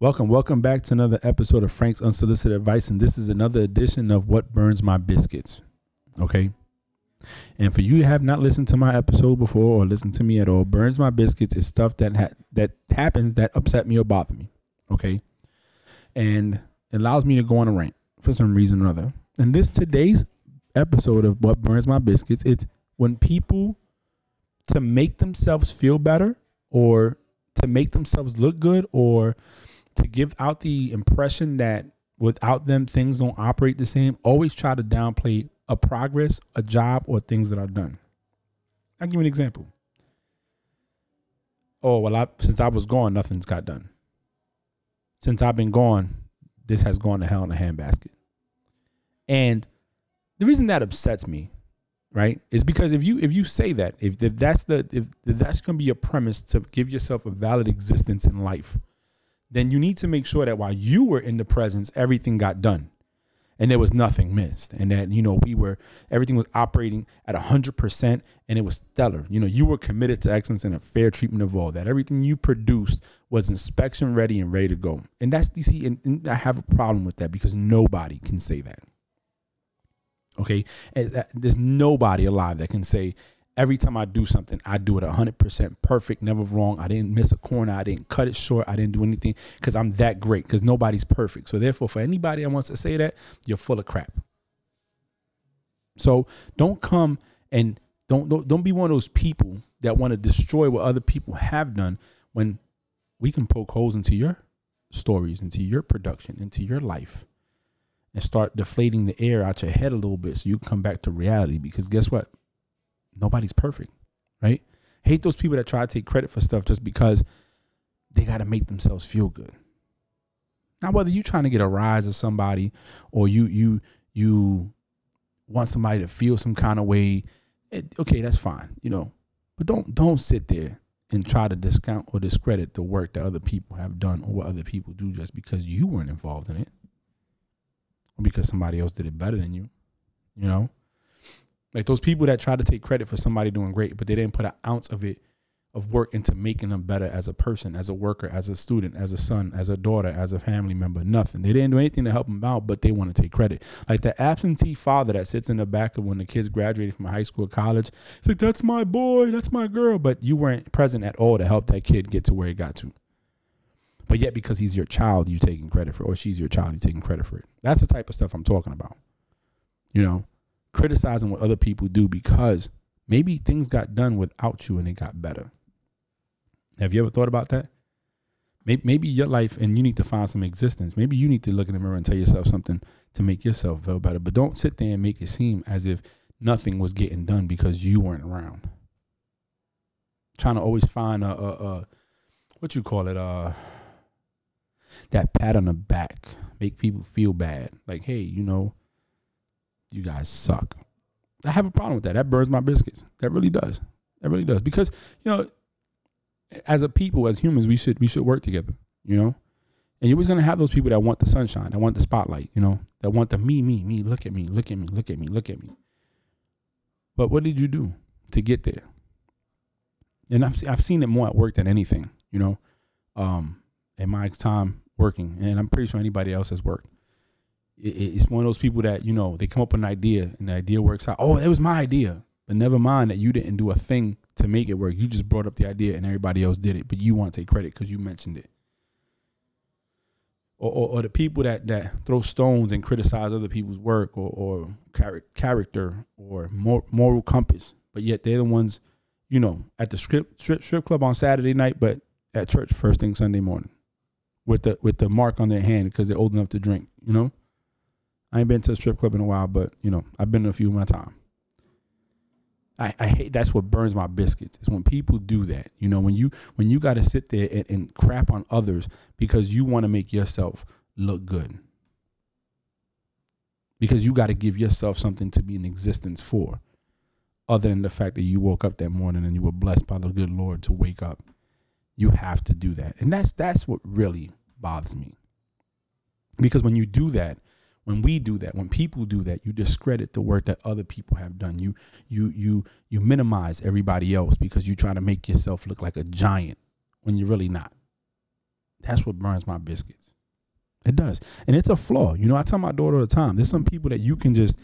Welcome, welcome back to another episode of Frank's Unsolicited Advice, and this is another edition of What Burns My Biscuits. Okay. And for you to have not listened to my episode before or listened to me at all, burns my biscuits is stuff that ha- that happens that upset me or bother me. Okay. And it allows me to go on a rant for some reason or other. And this today's episode of What Burns My Biscuits, it's when people to make themselves feel better or to make themselves look good or to give out the impression that without them things don't operate the same, always try to downplay a progress, a job, or things that are done. I'll give you an example. Oh, well, I, since I was gone, nothing's got done. Since I've been gone, this has gone to hell in a handbasket. And the reason that upsets me, right, is because if you if you say that, if, if that's the if, if that's gonna be your premise to give yourself a valid existence in life, then you need to make sure that while you were in the presence, everything got done and there was nothing missed. And that, you know, we were, everything was operating at 100% and it was stellar. You know, you were committed to excellence and a fair treatment of all that. Everything you produced was inspection ready and ready to go. And that's, you see, and, and I have a problem with that because nobody can say that. Okay. And there's nobody alive that can say, every time I do something, I do it 100% perfect, never wrong. I didn't miss a corner. I didn't cut it short. I didn't do anything because I'm that great because nobody's perfect. So, therefore, for anybody that wants to say that, you're full of crap. So, don't come and don't, don't, don't be one of those people that want to destroy what other people have done when we can poke holes into your stories, into your production, into your life. And start deflating the air out your head a little bit so you can come back to reality. Because guess what? Nobody's perfect, right? Hate those people that try to take credit for stuff just because they got to make themselves feel good. Now, whether you're trying to get a rise of somebody or you you you want somebody to feel some kind of way, it, okay, that's fine, you know. But don't don't sit there and try to discount or discredit the work that other people have done or what other people do just because you weren't involved in it or because somebody else did it better than you. You know, like those people that try to take credit for somebody doing great, but they didn't put an ounce of it of work into making them better as a person, as a worker, as a student, as a son, as a daughter, as a family member. Nothing. They didn't do anything to help them out, but they want to take credit. Like the absentee father that sits in the back of when the kids graduated from high school, college. It's like that's my boy, that's my girl, but you weren't present at all to help that kid get to where he got to. But yet, because he's your child, you taking credit for, it, or she's your child, you taking credit for it. That's the type of stuff I'm talking about. You know, criticizing what other people do because maybe things got done without you and it got better. Have you ever thought about that? Maybe, maybe your life and you need to find some existence. Maybe you need to look in the mirror and tell yourself something to make yourself feel better. But don't sit there and make it seem as if nothing was getting done because you weren't around. Trying to always find a, a, a what you call it, uh, that pat on the back, make people feel bad. Like, hey, you know, you guys suck. I have a problem with that. That burns my biscuits. That really does. That really does. Because, you know, as a people, as humans, we should we should work together, you know? And you're always gonna have those people that want the sunshine, that want the spotlight, you know, that want the me, me, me, look at me, look at me, look at me, look at me. But what did you do to get there? And I've I've seen it more at work than anything, you know, um, in my time working, and I'm pretty sure anybody else has worked it's one of those people that you know they come up with an idea and the idea works out. Oh, it was my idea, but never mind that you didn't do a thing to make it work. You just brought up the idea and everybody else did it, but you want to take credit because you mentioned it. Or, or, or, the people that that throw stones and criticize other people's work or, or character or moral compass, but yet they're the ones, you know, at the strip, strip strip club on Saturday night, but at church first thing Sunday morning, with the with the mark on their hand because they're old enough to drink. You know. I ain't been to a strip club in a while, but you know, I've been to a few in my time. I, I hate that's what burns my biscuits is when people do that. You know, when you when you got to sit there and, and crap on others because you want to make yourself look good. Because you got to give yourself something to be in existence for, other than the fact that you woke up that morning and you were blessed by the good Lord to wake up. You have to do that, and that's that's what really bothers me. Because when you do that, when we do that when people do that you discredit the work that other people have done you you you you minimize everybody else because you're trying to make yourself look like a giant when you're really not That's what burns my biscuits. It does. And it's a flaw. You know, I tell my daughter all the time, there's some people that you can just,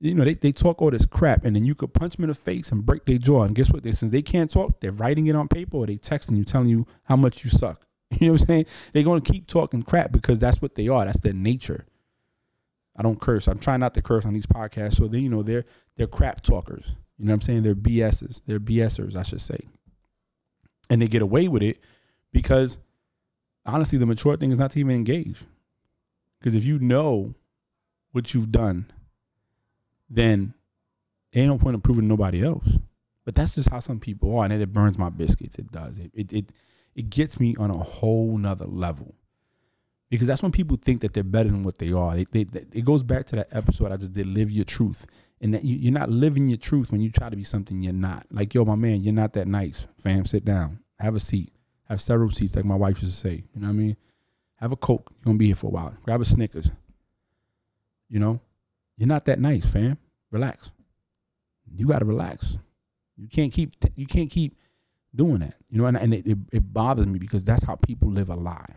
you know, they, they talk all this crap and then you could punch them in the face and break their jaw. And guess what? They since they can't talk, they're writing it on paper or they texting you telling you how much you suck. You know what I'm saying? They're gonna keep talking crap because that's what they are. That's their nature. I don't curse. I'm trying not to curse on these podcasts. So then you know, they're they're crap talkers. You know what I'm saying? They're BSs. They're BSers, I should say. And they get away with it because honestly, the mature thing is not to even engage. Because if you know what you've done, then ain't no point in proving nobody else. But that's just how some people are, and it burns my biscuits. It does. It it it, it gets me on a whole nother level. Because that's when people think that they're better than what they are. They, they, they, it goes back to that episode I just did, live your truth, and that you, you're not living your truth when you try to be something you're not. Like yo, my man, you're not that nice, fam. Sit down, have a seat, have several seats, like my wife used to say. You know what I mean? Have a Coke. You're gonna be here for a while. Grab a Snickers. You know, you're not that nice, fam. Relax. You gotta relax. You can't keep you can't keep doing that. You know, and, and it, it, it bothers me because that's how people live a lie.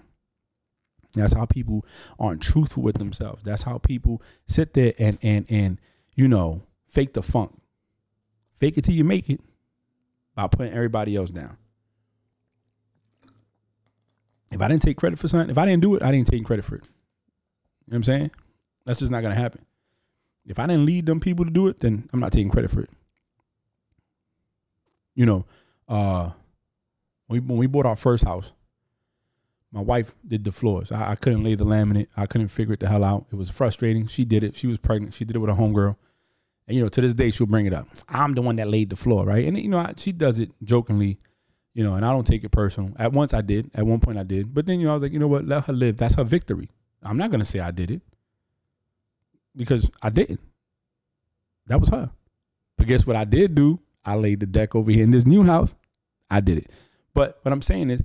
That's how people aren't truthful with themselves. That's how people sit there and and and you know fake the funk, fake it till you make it by putting everybody else down. If I didn't take credit for something, if I didn't do it, I didn't take credit for it. You know what I'm saying? That's just not gonna happen. If I didn't lead them people to do it, then I'm not taking credit for it. You know, uh, when we, when we bought our first house, my wife did the floors. I, I, couldn't lay the laminate. I couldn't figure it the hell out. It was frustrating. She did it. She was pregnant. She did it with a homegirl. And you know, to this day, she'll bring it up. I'm the one that laid the floor, right? And you know, I, she does it jokingly, you know, and I don't take it personal. At once I did. At one point I did. But then you know, I was like, you know what? Let her live. That's her victory. I'm not gonna say I did it because I didn't. That was her. But guess what I did do? I laid the deck over here in this new house. I did it. But what I'm saying is,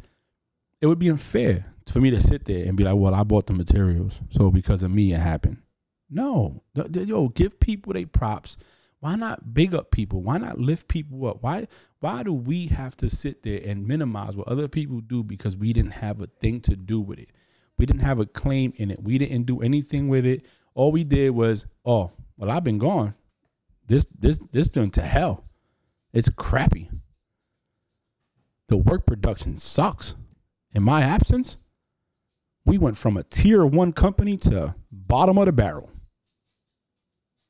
it would be unfair for me to sit there and be like, well, I bought the materials. So because of me, it happened. No. Yo, give people their props. Why not big up people? Why not lift people up? Why why do we have to sit there and minimize what other people do because we didn't have a thing to do with it? We didn't have a claim in it. We didn't do anything with it. All we did was, oh, well, I've been gone. This this this been to hell. It's crappy. The work production sucks. In my absence, we went from a tier one company to bottom of the barrel.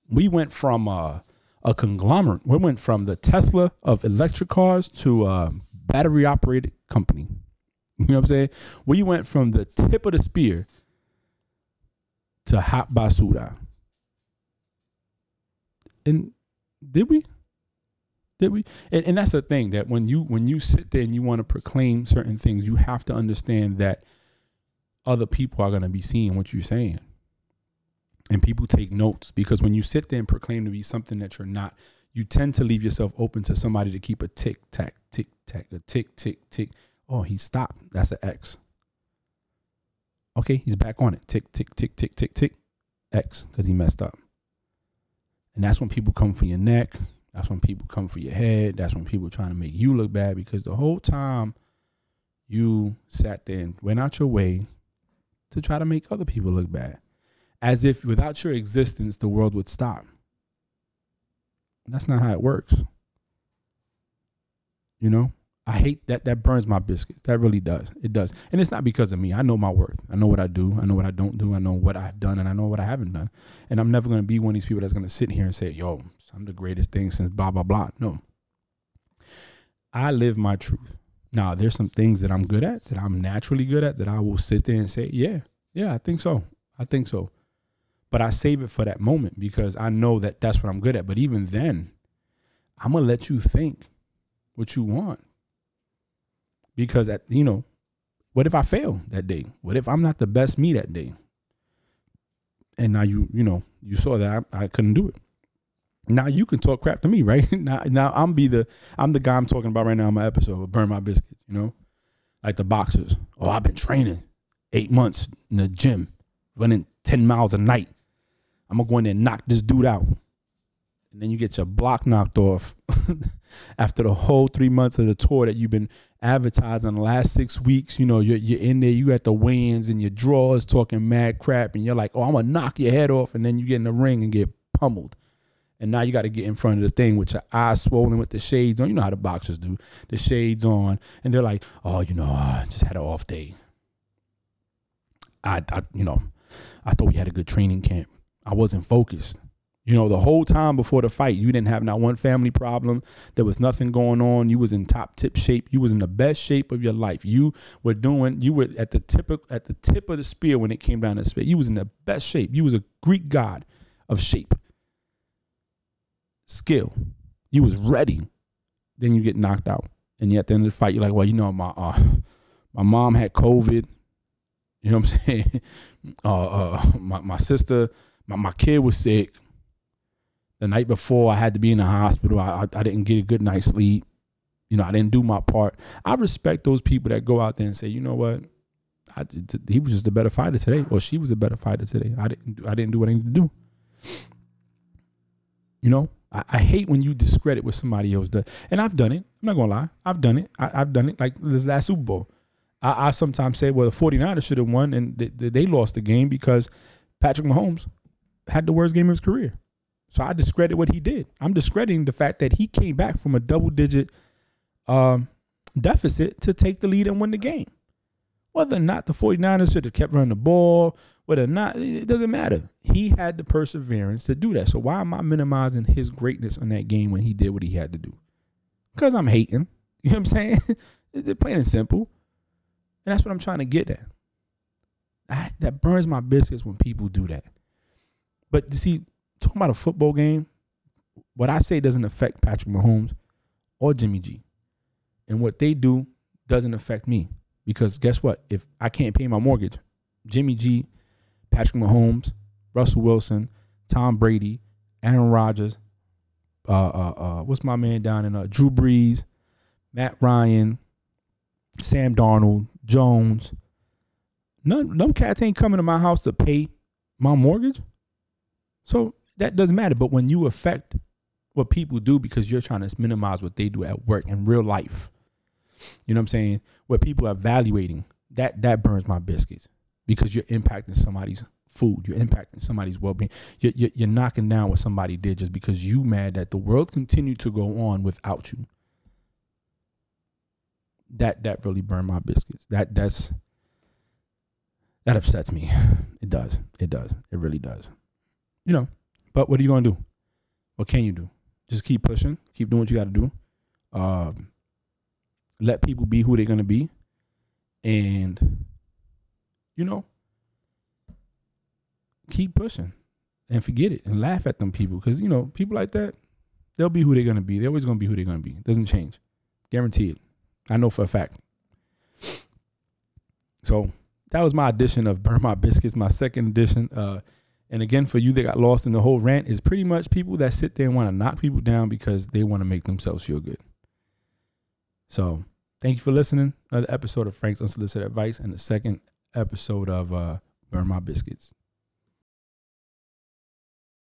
We went from uh, a conglomerate. We went from the Tesla of electric cars to a battery operated company. You know what I'm saying? We went from the tip of the spear to hot basura. And did we? Did we? And, and that's the thing that when you when you sit there and you want to proclaim certain things, you have to understand that other people are going to be seeing what you're saying. And people take notes because when you sit there and proclaim to be something that you're not, you tend to leave yourself open to somebody to keep a tick tack, tick tack, a tick, tick, tick. Oh, he stopped. That's an X. Okay, he's back on it. Tick, tick, tick, tick, tick, tick. X because he messed up. And that's when people come for your neck. That's when people come for your head. That's when people trying to make you look bad because the whole time you sat there and went out your way to try to make other people look bad. As if without your existence, the world would stop. That's not how it works. You know? I hate that that burns my biscuits. That really does. It does. And it's not because of me. I know my worth. I know what I do. I know what I don't do. I know what I've done and I know what I haven't done. And I'm never going to be one of these people that's going to sit here and say, "Yo, I'm the greatest thing since blah blah blah." No. I live my truth. Now, there's some things that I'm good at, that I'm naturally good at, that I will sit there and say, "Yeah, yeah, I think so. I think so." But I save it for that moment because I know that that's what I'm good at. But even then, I'm going to let you think what you want because at you know, what if I fail that day? What if I'm not the best me that day? And now you you know you saw that I, I couldn't do it. Now you can talk crap to me, right? now now I'm be the I'm the guy I'm talking about right now in my episode. Burn my biscuits, you know, like the boxers. Oh, I've been training eight months in the gym, running ten miles a night. I'm gonna go in there and knock this dude out, and then you get your block knocked off. after the whole three months of the tour that you've been advertising the last six weeks. You know, you're, you're in there, you at the weigh-ins and your drawers talking mad crap, and you're like, oh, I'm gonna knock your head off, and then you get in the ring and get pummeled. And now you got to get in front of the thing with your eyes swollen with the shades on. You know how the boxers do, the shades on, and they're like, "Oh, you know, I just had an off day. I, I, you know, I thought we had a good training camp. I wasn't focused. You know, the whole time before the fight, you didn't have not one family problem. There was nothing going on. You was in top tip shape. You was in the best shape of your life. You were doing. You were at the tip of, at the tip of the spear when it came down to spear. You was in the best shape. You was a Greek god of shape, skill. You was ready. Then you get knocked out, and yet at the end of the fight, you're like, well, you know, my uh, my mom had COVID. You know what I'm saying? Uh, uh, my my sister, my my kid was sick the night before I had to be in the hospital. I, I, didn't get a good night's sleep. You know, I didn't do my part. I respect those people that go out there and say, you know what, I, he was just a better fighter today, or she was a better fighter today. I didn't I didn't do what I needed to do. You know, I, I hate when you discredit what somebody else does, and I've done it. I'm not gonna lie, I've done it. I, have done it. Like this last Super Bowl, I, I sometimes say, well, the 49ers should have won, and they, they lost the game because Patrick Mahomes had the worst game of his career. So I discredit what he did. I'm discrediting the fact that he came back from a double digit um, deficit to take the lead and win the game. Whether or not the 49ers should have kept running the ball, whether or not, it doesn't matter. He had the perseverance to do that. So why am I minimizing his greatness in that game when he did what he had to do? Because I'm hating. You know what I'm saying? it's plain and simple. And that's what I'm trying to get at. I, that burns my biscuits when people do that. But you see, talking about a football game, what I say doesn't affect Patrick Mahomes or Jimmy G. And what they do doesn't affect me. Because guess what? If I can't pay my mortgage, Jimmy G, Patrick Mahomes, Russell Wilson, Tom Brady, Aaron Rodgers, uh, uh, uh, what's my man down in uh, Drew Brees, Matt Ryan, Sam Darnold, Jones. None them cats ain't coming to my house to pay my mortgage. So that doesn't matter. But when you affect what people do because you're trying to minimize what they do at work in real life, you know what I'm saying? What people are evaluating, that that burns my biscuits because you're impacting somebody's food. You're impacting somebody's well-being. You're, you're, you're knocking down what somebody did just because you mad that the world continued to go on without you. That that really burned my biscuits. That that's that upsets me. It does. It does. It really does. You know. But what are you gonna do? What can you do? Just keep pushing, keep doing what you got to do. Um, let people be who they're gonna be, and you know, keep pushing and forget it and laugh at them people because you know people like that they'll be who they're gonna be. They're always gonna be who they're gonna be. It doesn't change, guarantee it. I know for a fact. So that was my edition of Burn My Biscuits, my second edition. Uh, and again, for you that got lost in the whole rant, is pretty much people that sit there and want to knock people down because they want to make themselves feel good. So thank you for listening. Another episode of Frank's Unsolicited Advice and the second episode of uh, Burn My Biscuits.